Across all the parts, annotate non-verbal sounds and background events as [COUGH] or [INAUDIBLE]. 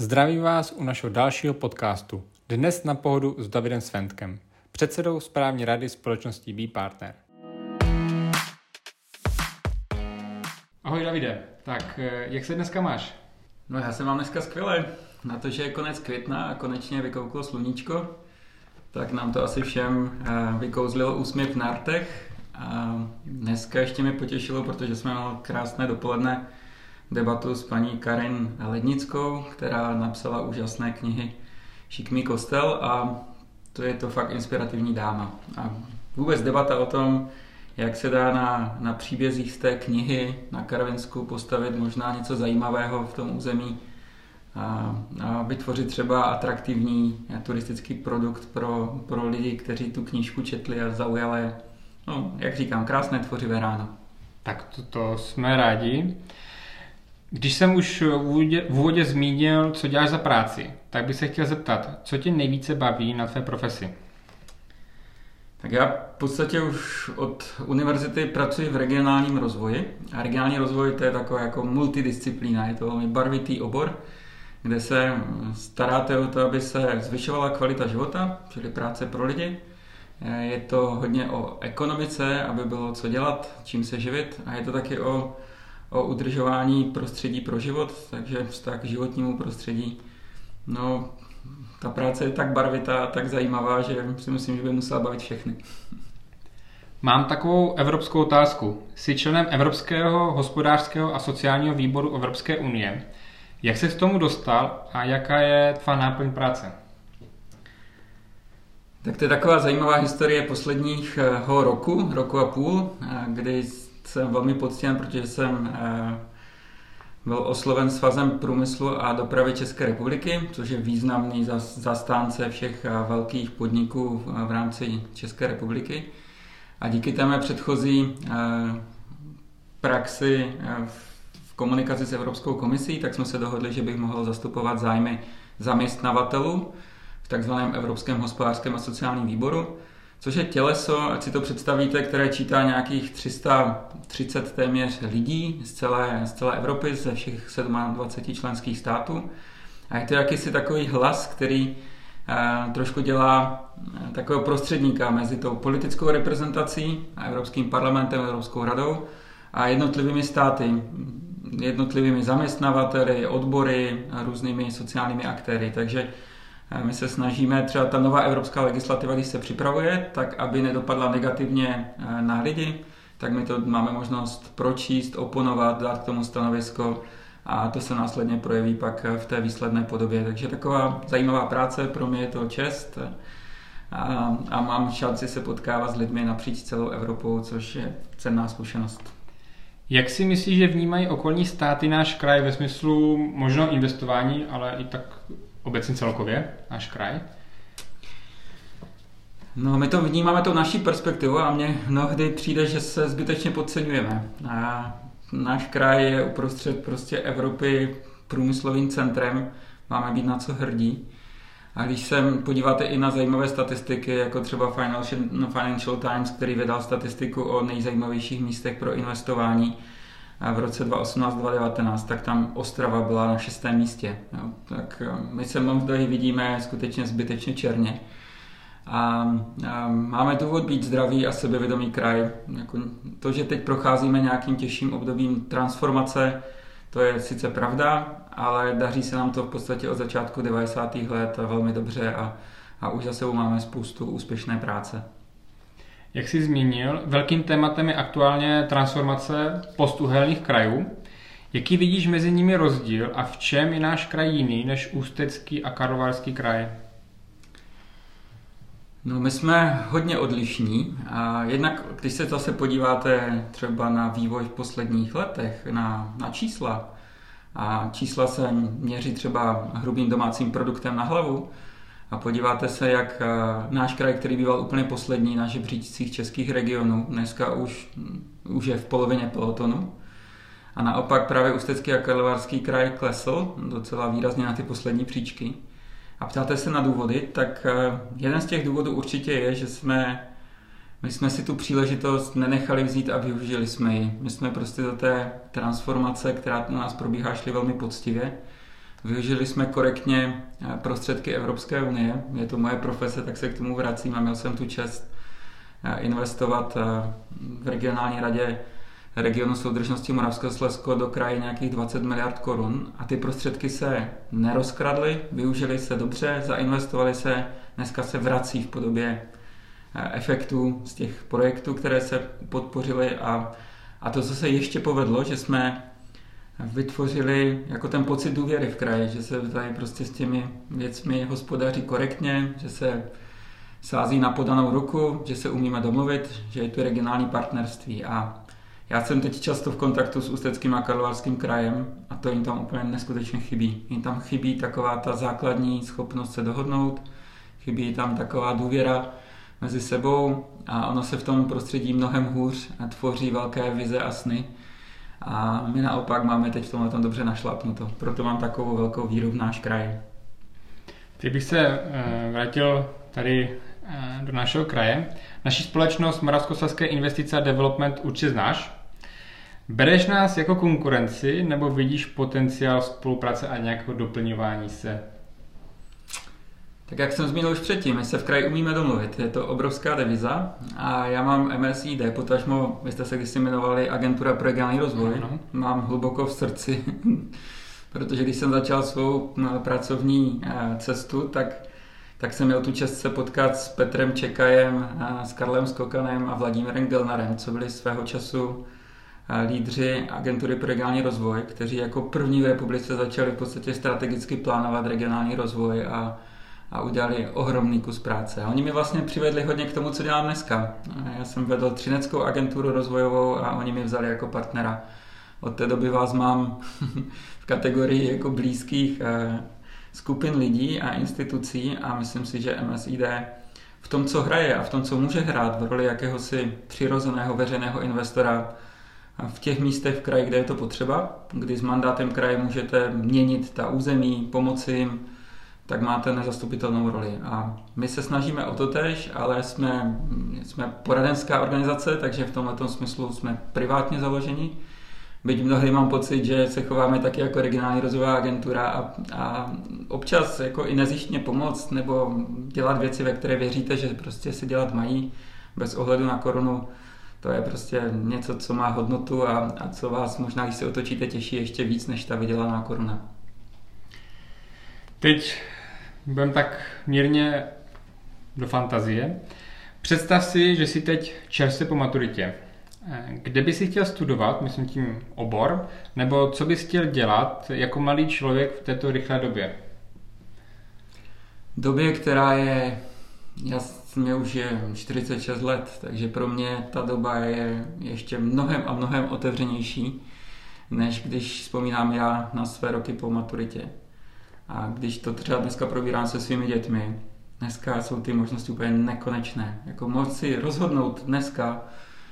Zdravím vás u našeho dalšího podcastu. Dnes na pohodu s Davidem Sventkem, předsedou správní rady společnosti B Partner. Ahoj Davide, tak eh, jak se dneska máš? No já se mám dneska skvěle. Na to, že je konec května a konečně vykouklo sluníčko, tak nám to asi všem eh, vykouzlilo úsměv v nártech. A dneska ještě mě potěšilo, protože jsme měli krásné dopoledne debatu s paní Karin Lednickou, která napsala úžasné knihy Šikmý kostel a to je to fakt inspirativní dáma. A vůbec debata o tom, jak se dá na, na příbězích z té knihy na Karvinsku postavit možná něco zajímavého v tom území a, a vytvořit třeba atraktivní turistický produkt pro, pro lidi, kteří tu knížku četli a zaujali. No, jak říkám, krásné tvořivé ráno. Tak to, to jsme rádi. Když jsem už v úvodě, v úvodě zmínil, co děláš za práci, tak bych se chtěl zeptat, co tě nejvíce baví na tvé profesi? Tak já v podstatě už od univerzity pracuji v regionálním rozvoji. A regionální rozvoj to je taková jako multidisciplína, je to velmi barvitý obor, kde se staráte o to, aby se zvyšovala kvalita života, čili práce pro lidi. Je to hodně o ekonomice, aby bylo co dělat, čím se živit a je to taky o o udržování prostředí pro život, takže vztah k životnímu prostředí. No, ta práce je tak barvitá, tak zajímavá, že si myslím, že by musela bavit všechny. Mám takovou evropskou otázku. Jsi členem Evropského hospodářského a sociálního výboru Evropské unie. Jak se k tomu dostal a jaká je tvá náplň práce? Tak to je taková zajímavá historie posledního roku, roku a půl, kdy jsem velmi poctěn, protože jsem eh, byl osloven Svazem průmyslu a dopravy České republiky, což je významný zastánce všech eh, velkých podniků v rámci České republiky. A díky té mé předchozí eh, praxi v komunikaci s Evropskou komisí, tak jsme se dohodli, že bych mohl zastupovat zájmy zaměstnavatelů v takzvaném Evropském hospodářském a sociálním výboru což je těleso, ať si to představíte, které čítá nějakých 330 téměř lidí z celé, z celé Evropy, ze všech 27 členských států. A je to jakýsi takový hlas, který eh, trošku dělá eh, takového prostředníka mezi tou politickou reprezentací a Evropským parlamentem, Evropskou radou a jednotlivými státy, jednotlivými zaměstnavateli, odbory různými sociálními aktéry. Takže my se snažíme, třeba ta nová evropská legislativa, když se připravuje, tak aby nedopadla negativně eh, na lidi, tak my to máme možnost pročíst, oponovat, dát k tomu stanovisko a to se následně projeví pak v té výsledné podobě. Takže taková zajímavá práce, pro mě je to čest a, a mám šanci se potkávat s lidmi napříč celou Evropou, což je cenná zkušenost. Jak si myslíš, že vnímají okolní státy náš kraj ve smyslu možno investování, ale i tak obecně celkově, náš kraj? No, my to vnímáme tou naší perspektivu a mně mnohdy přijde, že se zbytečně podceňujeme. A náš kraj je uprostřed prostě Evropy průmyslovým centrem, máme být na co hrdí. A když se podíváte i na zajímavé statistiky, jako třeba Financial Times, který vydal statistiku o nejzajímavějších místech pro investování, v roce 2018-2019, tak tam Ostrava byla na šestém místě. Jo. Tak eh, my se mnohdy vidíme skutečně zbytečně černě. A, a máme důvod být zdravý a sebevědomý kraj. Jako to, že teď procházíme nějakým těžším obdobím transformace, to je sice pravda, ale daří se nám to v podstatě od začátku 90. let velmi dobře a, a už za sebou máme spoustu úspěšné práce. Jak jsi zmínil, velkým tématem je aktuálně transformace postuhelných krajů. Jaký vidíš mezi nimi rozdíl a v čem je náš kraj jiný než Ústecký a Karlovarský kraj? No, my jsme hodně odlišní a jednak, když se zase podíváte třeba na vývoj v posledních letech, na, na čísla, a čísla se měří třeba hrubým domácím produktem na hlavu, a podíváte se, jak eh, náš kraj, který býval úplně poslední na žebříčcích českých regionů, dneska už, už je v polovině pelotonu. A naopak právě Ústecký a Karlovarský kraj klesl docela výrazně na ty poslední příčky. A ptáte se na důvody, tak eh, jeden z těch důvodů určitě je, že jsme, my jsme si tu příležitost nenechali vzít a využili jsme ji. My jsme prostě do té transformace, která u nás probíhá, šli velmi poctivě Využili jsme korektně prostředky Evropské unie. Je to moje profese, tak se k tomu vracím a měl jsem tu čest investovat v regionální radě regionu soudržnosti Moravského Slezsko do kraje nějakých 20 miliard korun a ty prostředky se nerozkradly, využili se dobře, zainvestovali se, dneska se vrací v podobě eh, efektů z těch projektů, které se podpořily a, a to, co se ještě povedlo, že jsme vytvořili jako ten pocit důvěry v kraji, že se tady prostě s těmi věcmi hospodaří korektně, že se sází na podanou ruku, že se umíme domluvit, že je tu regionální partnerství a já jsem teď často v kontaktu s Ústeckým a Karlovarským krajem a to jim tam úplně neskutečně chybí. Jim tam chybí taková ta základní schopnost se dohodnout, chybí tam taková důvěra mezi sebou a ono se v tom prostředí mnohem hůř tvoří velké vize a sny. A my naopak máme teď v tomhle tom dobře našlapnuto. Proto mám takovou velkou víru v náš kraj. Teď bych se eh, vrátil tady eh, do našeho kraje. Naší společnost Moravskoslezské investice a development určitě znáš. Bereš nás jako konkurenci nebo vidíš potenciál spolupráce a nějakého doplňování se? Tak jak jsem zmínil už předtím, my se v kraji umíme domluvit. Je to obrovská deviza a já mám MSID, potažmo, vy jste se kdysi jmenovali Agentura pro regionální rozvoj. Ano. Mám hluboko v srdci, [LAUGHS] protože když jsem začal svou no, pracovní eh, cestu, tak, tak jsem měl tu čest se potkat s Petrem Čekajem, s Karlem Skokanem a Vladimírem Gelnarem, co byli svého času lídři agentury pro regionální rozvoj, kteří jako první v republice začali v podstatě strategicky plánovat regionální rozvoj a, a udělali ohromný kus práce. A oni mi vlastně přivedli hodně k tomu, co dělám dneska. Já jsem vedl Třineckou agenturu rozvojovou a oni mi vzali jako partnera. Od té doby vás mám [LAUGHS] v kategorii jako blízkých eh, skupin lidí a institucí a myslím si, že MSID v tom, co hraje a v tom, co může hrát v roli jakéhosi přirozeného veřejného investora, v těch místech v kraji, kde je to potřeba, kdy s mandátem kraje můžete měnit ta území, pomoci jim, tak máte nezastupitelnou roli. A my se snažíme o to tež, ale jsme, jsme poradenská organizace, takže v tomto smyslu jsme privátně založeni. Byť mnohdy mám pocit, že se chováme taky jako regionální rozvojová agentura a, a občas jako i nezjištně pomoct nebo dělat věci, ve které věříte, že prostě si dělat mají bez ohledu na korunu, to je prostě něco, co má hodnotu a, a co vás možná, když se otočíte, těší ještě víc, než ta vydělaná koruna. Teď budem tak mírně do fantazie. Představ si, že jsi teď čerstvě po maturitě. Kde bys si chtěl studovat, myslím tím obor, nebo co bys chtěl dělat jako mladý člověk v této rychlé době? Době, která je já mě už je 46 let, takže pro mě ta doba je ještě mnohem a mnohem otevřenější, než když vzpomínám já na své roky po maturitě. A když to třeba dneska probírám se svými dětmi, dneska jsou ty možnosti úplně nekonečné. Jako moci si rozhodnout dneska,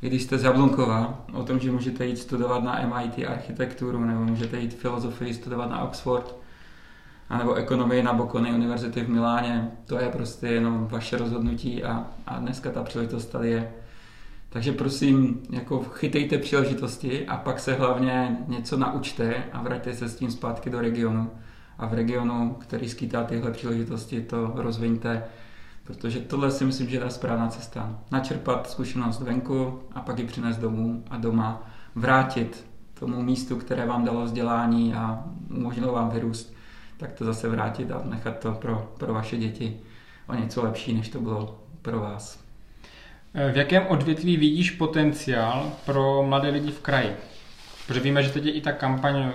když jste z Jablunkova, o tom, že můžete jít studovat na MIT architekturu, nebo můžete jít filozofii studovat na Oxford, anebo ekonomii na Bocconi univerzity v Miláně, to je prostě jenom vaše rozhodnutí a, a dneska ta příležitost tady je. Takže prosím, jako chytejte příležitosti a pak se hlavně něco naučte a vraťte se s tím zpátky do regionu. A v regionu, který skýtá tyhle příležitosti, to rozviňte, protože tohle si myslím, že je ta správná cesta. Načerpat zkušenost venku a pak ji přinést domů a doma vrátit tomu místu, které vám dalo vzdělání a umožnilo vám vyrůst tak to zase vrátit a nechat to pro, pro vaše děti o něco lepší, než to bylo pro vás. V jakém odvětví vidíš potenciál pro mladé lidi v kraji? Protože víme, že teď je i ta kampaň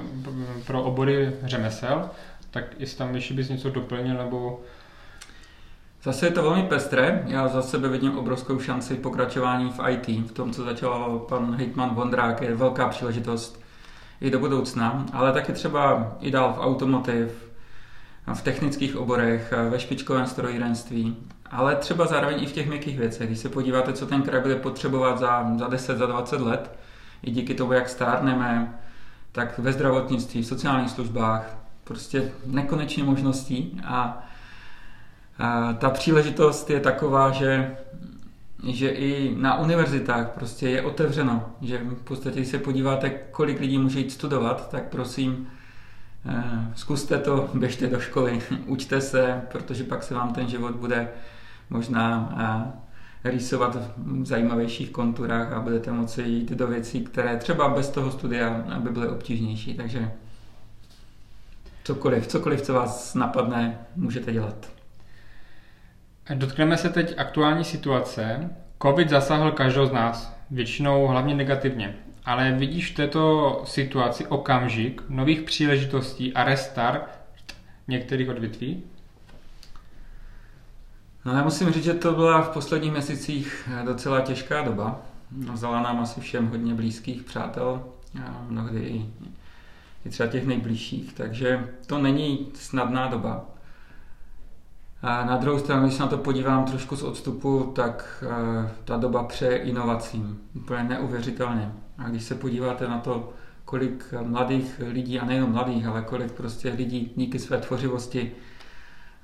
pro obory řemesel, tak jestli tam ještě bys něco doplnil, nebo... Zase je to velmi pestré. Já za sebe vidím obrovskou šanci pokračování v IT. V tom, co začal pan hejtman Vondrák, je velká příležitost i do budoucna, ale taky třeba i dál v automotiv, v technických oborech, ve špičkovém strojírenství, ale třeba zároveň i v těch měkkých věcech. Když se podíváte, co ten kraj bude potřebovat za, za 10, za 20 let, i díky tomu, jak stárneme, tak ve zdravotnictví, v sociálních službách, prostě nekonečně možností a, a ta příležitost je taková, že že i na univerzitách prostě je otevřeno, že v podstatě, když se podíváte, kolik lidí může jít studovat, tak prosím, zkuste to, [LAUGHS] běžte do školy, [LAUGHS] učte se, protože pak se vám ten život bude možná rýsovat v zajímavějších konturách a budete moci jít do věcí, které třeba bez toho studia by byly obtížnější. Takže cokoliv, cokoliv, co vás napadne, můžete dělat. Dotkneme se teď aktuální situace. COVID zasáhl každého z nás, většinou hlavně negativně. Ale vidíš v této situaci okamžik nových příležitostí a restart některých odvětví? No já musím říct, že to byla v posledních měsících docela těžká doba. Vzala nám asi všem hodně blízkých přátel, a mnohdy i, i třeba těch nejbližších, takže to není snadná doba. A na druhou stranu, když se na to podívám trošku z odstupu, tak uh, ta doba přeje inovacím. Úplně neuvěřitelně. A když se podíváte na to, kolik mladých lidí, a nejenom mladých, ale kolik prostě lidí díky své tvořivosti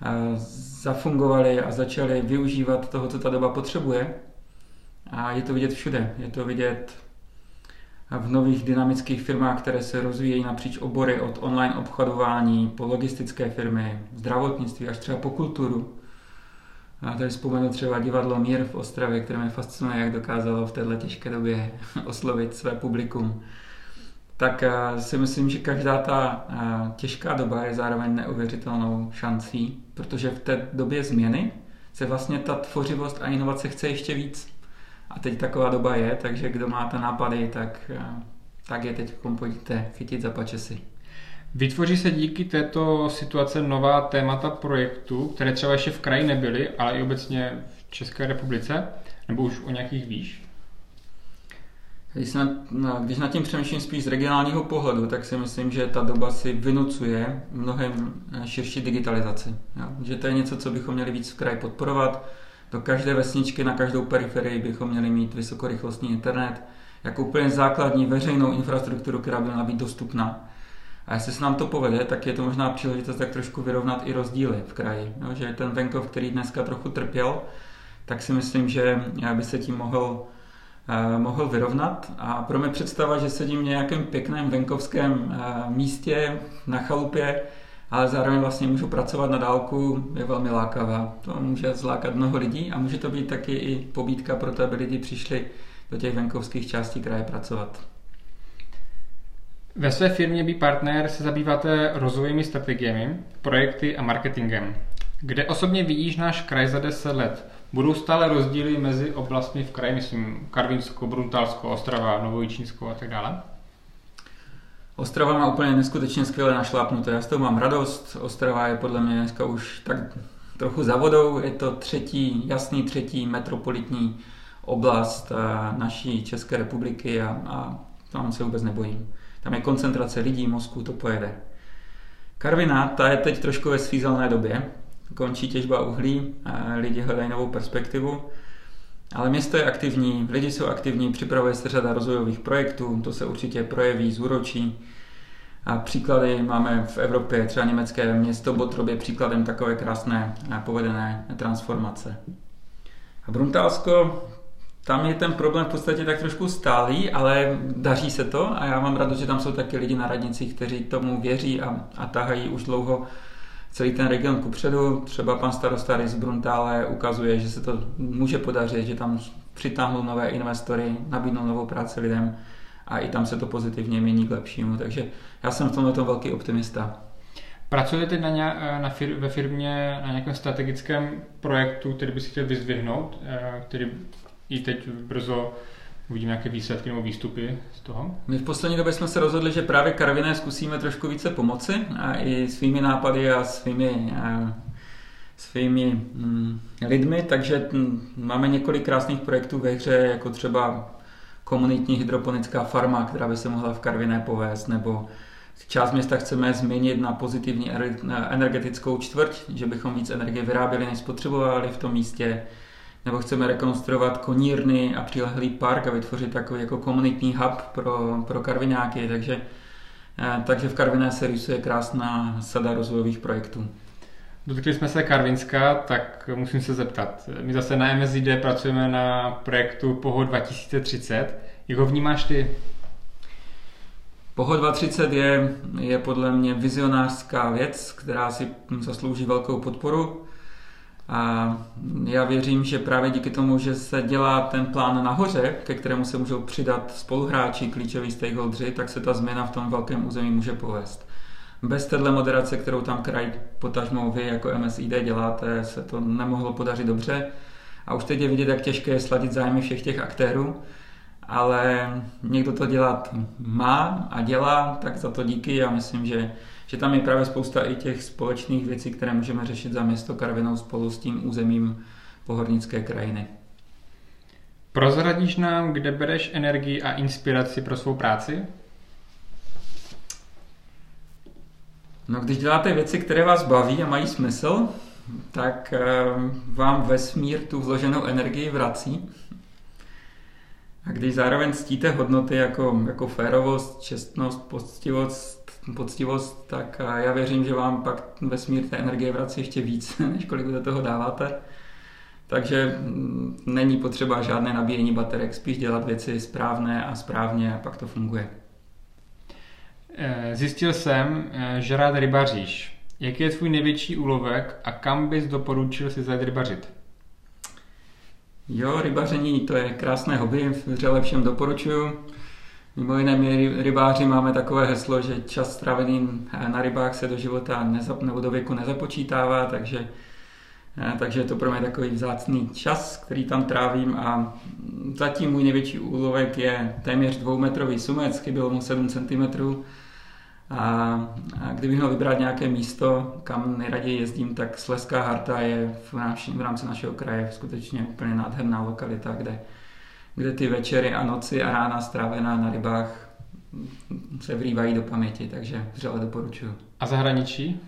uh, zafungovali a začali využívat toho, co ta doba potřebuje. A je to vidět všude. Je to vidět v nových dynamických firmách, které se rozvíjejí napříč obory od online obchodování po logistické firmy, zdravotnictví až třeba po kulturu. A tady vzpomenu třeba divadlo Mír v Ostravě, které mě fascinuje, jak dokázalo v této těžké době [LAUGHS] oslovit své publikum. Tak eh, si myslím, že každá ta eh, těžká doba je zároveň neuvěřitelnou šancí, protože v té době změny se vlastně ta tvořivost a inovace chce ještě víc. A teď taková doba je, takže kdo máte nápady, tak, eh, tak je teď pojďte chytit za pačesy. Vytvoří se díky této situace nová témata projektu, které třeba ještě v kraji nebyly, ale i obecně v České republice? Nebo už o nějakých víš? Když, na, když nad tím přemýšlím spíš z regionálního pohledu, tak si myslím, že ta doba si vynucuje mnohem širší digitalizaci. Jo? Že to je něco, co bychom měli víc v kraji podporovat do každé vesničky, na každou periferii bychom měli mít vysokorychlostní internet jako úplně základní veřejnou infrastrukturu, která by měla být dostupná. A jestli se nám to povede, tak je to možná příležitost tak trošku vyrovnat i rozdíly v kraji. No, že ten venkov, který dneska trochu trpěl, tak si myslím, že by se tím mohl, uh, mohl vyrovnat. A pro mě představa, že sedím v nějakém pěkném venkovském uh, místě na chalupě, ale zároveň vlastně můžu pracovat na dálku, je velmi lákavá. To může zlákat mnoho lidí a může to být taky i pobídka pro to, aby lidi přišli do těch venkovských částí kraje pracovat. Ve své firmě Be Partner se zabýváte rozvojovými strategiemi, projekty a marketingem. Kde osobně vidíš náš kraj za 10 let? Budou stále rozdíly mezi oblastmi v kraji, myslím Karvinsko, Bruntálsko, Ostrava, Novojičínsko a tak dále? Ostrava má úplně neskutečně skvěle našlápnuté. Já z toho mám radost. Ostrava je podle mě dneska už tak trochu za vodou. Je to třetí, jasný třetí metropolitní oblast eh, naší České republiky a, a tam se vůbec nebojím. Tam je koncentrace lidí, mozku, to pojede. Karviná, ta je teď trošku ve svízelné době. Končí těžba uhlí, lidi hledají novou perspektivu. Ale město je aktivní, lidi jsou aktivní, připravuje se řada rozvojových projektů, to se určitě projeví, zúročí. A příklady máme v Evropě, třeba německé město Botrob je příkladem takové krásné povedené transformace. A Bruntálsko, tam je ten problém v podstatě tak trošku stálý, ale daří se to a já mám radost, že tam jsou taky lidi na radnicích, kteří tomu věří a, a tahají už dlouho celý ten region kupředu. Třeba pan starosta z Bruntále ukazuje, že se to může podařit, že tam přitáhnou nové investory, nabídnou novou práci lidem a i tam se to pozitivně mění k lepšímu. Takže já jsem v tomhle velký optimista. Pracujete na nějak, na fir, ve firmě na nějakém strategickém projektu, který by si chtěl vyzdvihnout, eh, který i teď brzo Uvidíme nějaké výsledky nebo výstupy z toho? My v poslední době jsme se rozhodli, že právě Karviné zkusíme trošku více pomoci a i svými nápady a svými, a svými mm, lidmi, takže mm, máme několik krásných projektů ve hře, jako třeba komunitní hydroponická farma, která by se mohla v Karviné povést, nebo část města chceme změnit na pozitivní energetickou čtvrť, že bychom víc energie vyráběli, než spotřebovali v tom místě nebo chceme rekonstruovat konírny a přilehlý park a vytvořit takový jako komunitní hub pro, pro karvináky, takže, eh, takže v Karviné se rysuje krásná sada rozvojových projektů. Dotkli jsme se Karvinska, tak musím se zeptat. My zase na MSID pracujeme na projektu POHO 2030. Jak ho vnímáš ty? Poho 230 je, je podle mě vizionářská věc, která si zaslouží velkou podporu. A já věřím, že právě díky tomu, že se dělá ten plán nahoře, ke kterému se můžou přidat spoluhráči, klíčoví stakeholdři, tak se ta změna v tom velkém území může povést. Bez téhle moderace, kterou tam kraj potažmo vy jako MSID děláte, se to nemohlo podařit dobře. A už teď je vidět, jak těžké je sladit zájmy všech těch aktérů ale někdo to dělat má a dělá, tak za to díky. Já myslím, že, že tam je právě spousta i těch společných věcí, které můžeme řešit za město Karvinou spolu s tím územím pohornické krajiny. Prozradíš nám, kde bereš energii a inspiraci pro svou práci? No, když děláte věci, které vás baví a mají smysl, tak eh, vám vesmír tu vloženou energii vrací. A když zároveň ctíte hodnoty jako, jako férovost, čestnost, poctivost, poctivost, tak já věřím, že vám pak vesmír té energie vrací ještě víc, [LAUGHS] než kolik do toho dáváte. Takže mm, není potřeba žádné nabíjení baterek, spíš dělat věci správné a správně a pak to funguje. Eh, zjistil jsem, eh, že rád rybaříš. Jaký je tvůj největší úlovek a kam bys doporučil si zajít rybařit? Jo, rybaření to je krásné hobby, vřele všem doporučuju. Mimo jiné my rybáři máme takové heslo, že čas strávený na rybách se do života nezap, nebo do věku nezapočítává, takže, eh, takže je to pro mě takový vzácný čas, který tam trávím a zatím můj největší úlovek je téměř dvoumetrový sumec, chybělo mu 7 cm a, a kdybych měl vybrat nějaké místo, kam nejraději jezdím, tak Sleská harta je v, naši, v rámci našeho kraje skutečně úplně nádherná lokalita, kde, kde ty večery a noci a rána strávená na rybách se vrývají do paměti, takže vřele doporučuju. A zahraničí?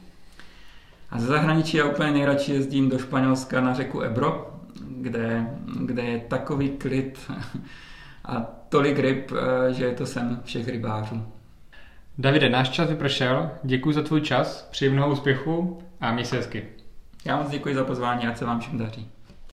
A ze zahraničí já úplně nejradši jezdím do Španělska na řeku Ebro, kde, kde je takový klid [LAUGHS] a tolik ryb, eh, že je to sen všech rybářů. Davide, náš čas vypršel. Děkuji za tvůj čas, přeji mnoho úspěchu a měj se hezky. Já moc děkuji za pozvání a se vám všem daří.